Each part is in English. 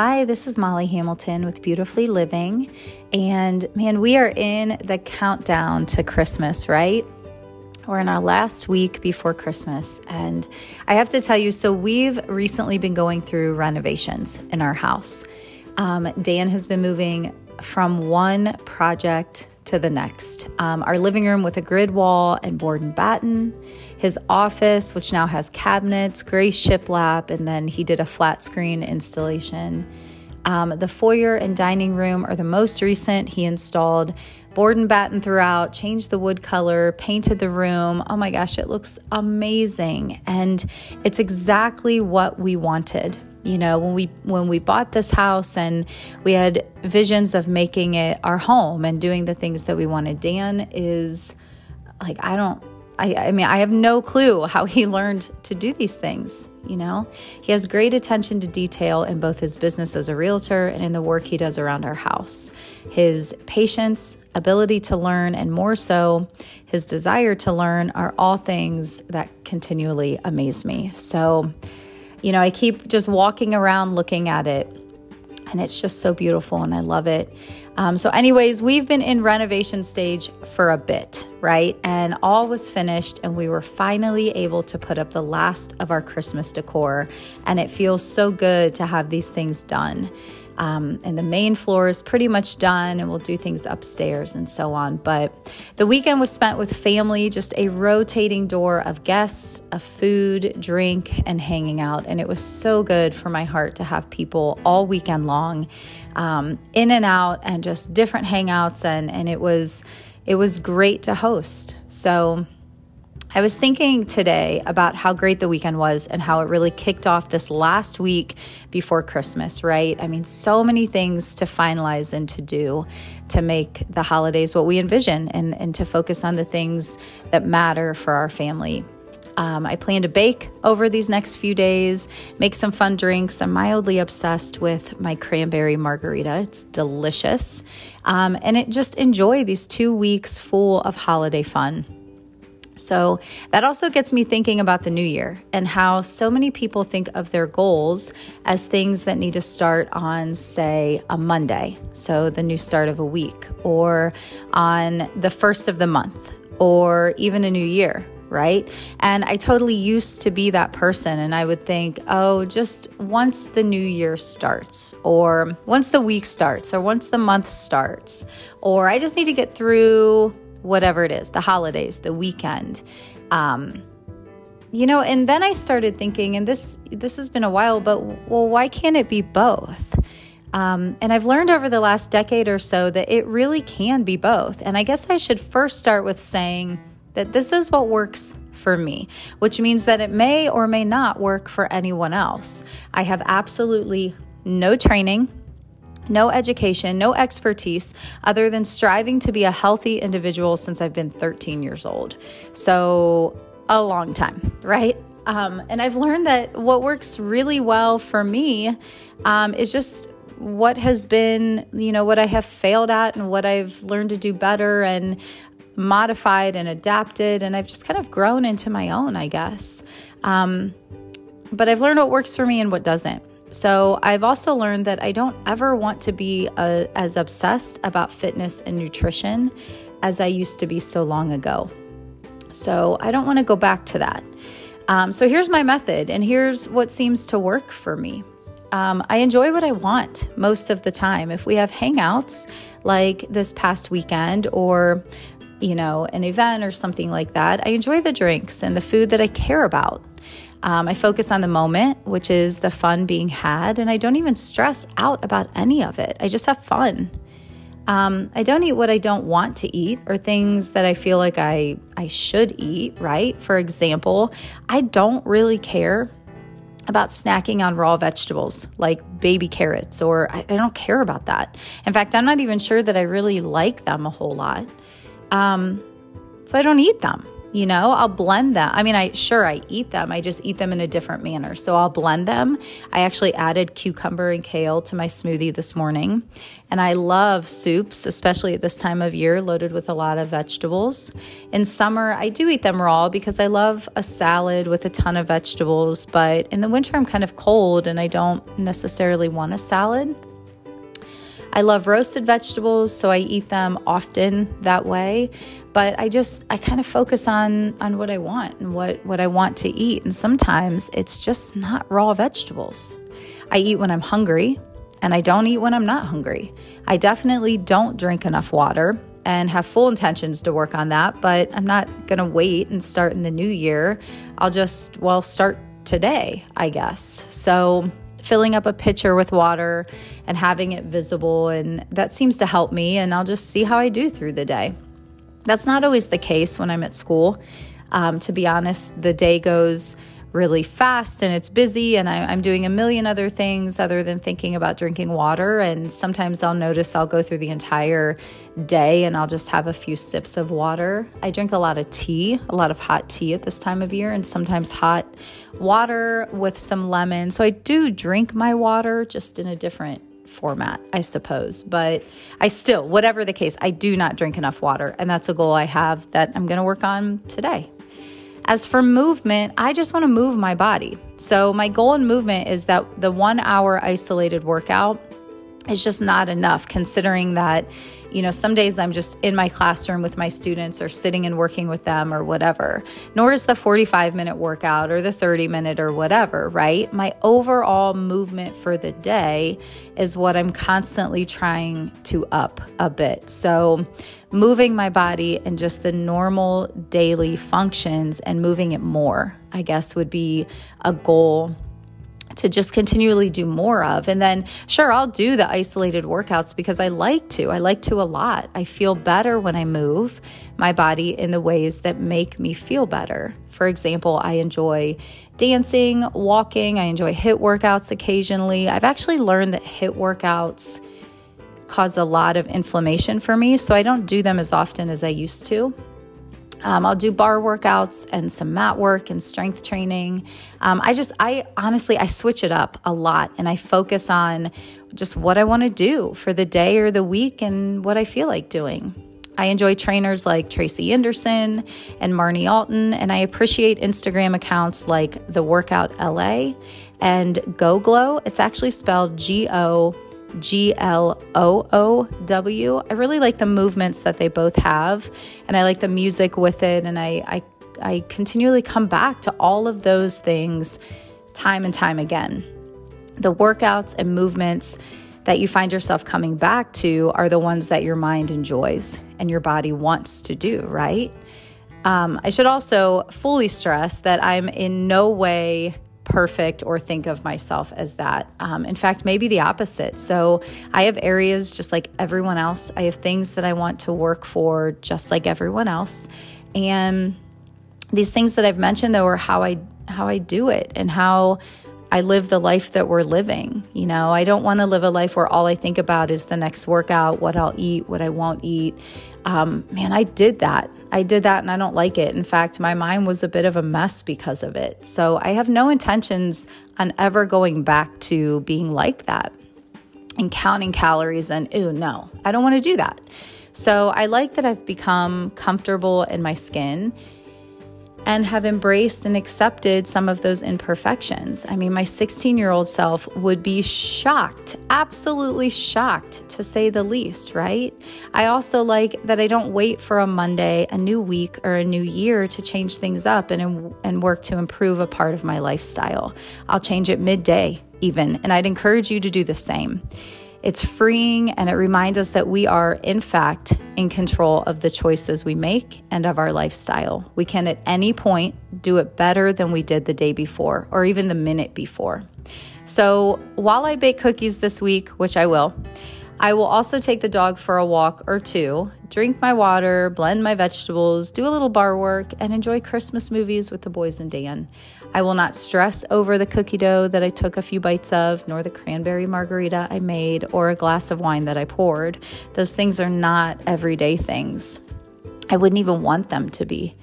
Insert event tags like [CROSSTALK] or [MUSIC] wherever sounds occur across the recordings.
Hi, this is Molly Hamilton with Beautifully Living. And man, we are in the countdown to Christmas, right? We're in our last week before Christmas. And I have to tell you so, we've recently been going through renovations in our house. Um, Dan has been moving from one project to the next. Um, our living room with a grid wall and board and batten, his office, which now has cabinets, gray shiplap, and then he did a flat screen installation. Um, the foyer and dining room are the most recent. He installed board and batten throughout, changed the wood color, painted the room. Oh my gosh, it looks amazing. And it's exactly what we wanted you know when we when we bought this house and we had visions of making it our home and doing the things that we wanted dan is like i don't I, I mean, I have no clue how he [LAUGHS] learned to do these things. You know, he has great attention to detail in both his business as a realtor and in the work he does around our house. His patience, ability to learn, and more so, his desire to learn are all things that continually amaze me. So, you know, I keep just walking around looking at it, and it's just so beautiful, and I love it. Um, so, anyways, we've been in renovation stage for a bit, right? And all was finished, and we were finally able to put up the last of our Christmas decor. And it feels so good to have these things done. Um, and the main floor is pretty much done, and we'll do things upstairs and so on. But the weekend was spent with family, just a rotating door of guests, of food, drink, and hanging out. And it was so good for my heart to have people all weekend long, um, in and out, and just different hangouts. And and it was it was great to host. So I was thinking today about how great the weekend was and how it really kicked off this last week before Christmas, right? I mean, so many things to finalize and to do to make the holidays what we envision and, and to focus on the things that matter for our family. Um, I plan to bake over these next few days, make some fun drinks. I'm mildly obsessed with my cranberry margarita. It's delicious. Um, and it just enjoy these two weeks full of holiday fun. So that also gets me thinking about the new year and how so many people think of their goals as things that need to start on, say, a Monday, so the new start of a week, or on the first of the month, or even a new year, right? And I totally used to be that person. And I would think, oh, just once the new year starts, or once the week starts, or once the month starts, or I just need to get through whatever it is, the holidays, the weekend. Um, you know, and then I started thinking, and this this has been a while, but well, why can't it be both? Um, and I've learned over the last decade or so that it really can be both. And I guess I should first start with saying that this is what works for me, which means that it may or may not work for anyone else. I have absolutely no training no education, no expertise other than striving to be a healthy individual since I've been 13 years old. So, a long time, right? Um, and I've learned that what works really well for me um, is just what has been, you know, what I have failed at and what I've learned to do better and modified and adapted. And I've just kind of grown into my own, I guess. Um, but I've learned what works for me and what doesn't. So, I've also learned that I don't ever want to be uh, as obsessed about fitness and nutrition as I used to be so long ago. So, I don't want to go back to that. Um, so, here's my method, and here's what seems to work for me. Um, I enjoy what I want most of the time. If we have hangouts like this past weekend or you know, an event or something like that, I enjoy the drinks and the food that I care about. Um, I focus on the moment, which is the fun being had, and I don't even stress out about any of it. I just have fun. Um, I don't eat what I don't want to eat or things that I feel like I, I should eat, right? For example, I don't really care about snacking on raw vegetables like baby carrots, or I, I don't care about that. In fact, I'm not even sure that I really like them a whole lot. Um, so I don't eat them You know, I'll blend them. I mean, I sure I eat them. I just eat them in a different manner. So I'll blend them. I actually added cucumber and kale to my smoothie this morning. And I love soups, especially at this time of year, loaded with a lot of vegetables. In summer, I do eat them raw because I love a salad with a ton of vegetables. But in the winter, I'm kind of cold and I don't necessarily want a salad. I love roasted vegetables, so I eat them often that way. But I just I kind of focus on on what I want and what what I want to eat, and sometimes it's just not raw vegetables. I eat when I'm hungry, and I don't eat when I'm not hungry. I definitely don't drink enough water and have full intentions to work on that, but I'm not going to wait and start in the new year. I'll just well start today, I guess. So filling up a pitcher with water and having it visible. And that seems to help me. And I'll just see how I do through the day. That's not always the case when I'm at school. Um, to be honest, the day goes really fast and it's busy and I, am doing a million other things other than thinking about drinking water. And sometimes I'll notice I'll go through the entire day and I'll just have a few sips of water. I drink a lot of tea, a lot of hot tea at this time of year, and sometimes hot water with some lemon. So I do drink my water just in a different format, I suppose. But I still, whatever the case, I do not drink enough water. And that's a goal I have that I'm going to work on today. As for movement, I just want to move my body. So, my goal in movement is that the one hour isolated workout is just not enough, considering that you know, some days I'm just in my classroom with my students or sitting and working with them or whatever. Nor is the 45 minute workout or the 30 minute or whatever, right? My overall movement for the day is what I'm constantly trying to up a bit. So, moving my body and just the normal daily functions and moving it more, I guess, would be a goal to just continually do more of. And then, sure, I'll do the isolated workouts because I like to. I like to a lot. I feel better when I move my body in the ways that make me feel better. For example, I enjoy dancing, walking, I enjoy HIT workouts occasionally. I've actually learned that HIT workouts cause a lot of inflammation for me, so I don't do them as often as I used to. Um, I'll do barre workouts and some mat work and strength training. Um, I just, I honestly, I switch it up a lot and I focus on just what I want to do for the day or the week and what I feel like doing. I enjoy trainers like Tracy Anderson and Marnie Alton, and I appreciate Instagram accounts like The Workout LA and Go Glow. It's actually spelled G O G L O O W. I really like the movements that they both have, and I like the music with it. And I, I, I continually come back to all of those things time and time again. The workouts and movements that you find yourself coming back to are the ones that your mind enjoys and your body wants to do, right? Um, I should also fully stress that I'm in no way perfect or think of myself as that. Um, in fact, maybe the opposite. So I have areas just like everyone else. I have things that I want to work for just like everyone else. And these things that I've mentioned though are how I how I do it and how I live the life that we're living. You know, I don't want to live a life where all I think about is the next workout, what I'll eat, what I won't eat. Um, man, I did that. I did that and I don't like it. In fact, my mind was a bit of a mess because of it. So I have no intentions on ever going back to being like that and counting calories and, ooh, no, I don't want to do that. So I like that I've become comfortable in my skin and have embraced and accepted some of those imperfections. I mean, my 16 year old self would be shocked, absolutely shocked to say the least, right? I also like that I don't wait for a Monday, a new week, or a new year to change things up and, and work to improve a part of my lifestyle. I'll change it midday, even, and I'd encourage you to do the same. It's freeing and it reminds us that we are, in fact, in control of the choices we make and of our lifestyle. We can at any point do it better than we did the day before or even the minute before. So while I bake cookies this week, which I will, I will also take the dog for a walk or two, drink my water, blend my vegetables, do a little barre work, and enjoy Christmas movies with the boys and Dan. I will not stress over the cookie dough that I took a few bites of, nor the cranberry margarita I made, or a glass of wine that I poured. Those things are not everyday things. I wouldn't even want them to be.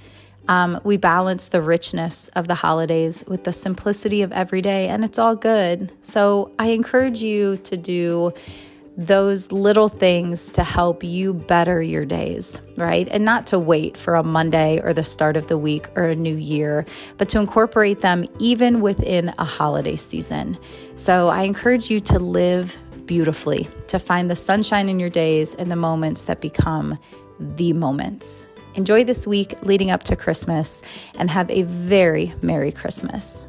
Um, we balance the richness of the holidays with the simplicity of every day, and it's all good. So I encourage you to do those little things to help you better your days, right? And not to wait for a Monday or the start of the week or a new year, but to incorporate them even within a holiday season. So I encourage you to live beautifully, to find the sunshine in your days and the moments that become the moments. Enjoy this week leading up to Christmas and have a very Merry Christmas.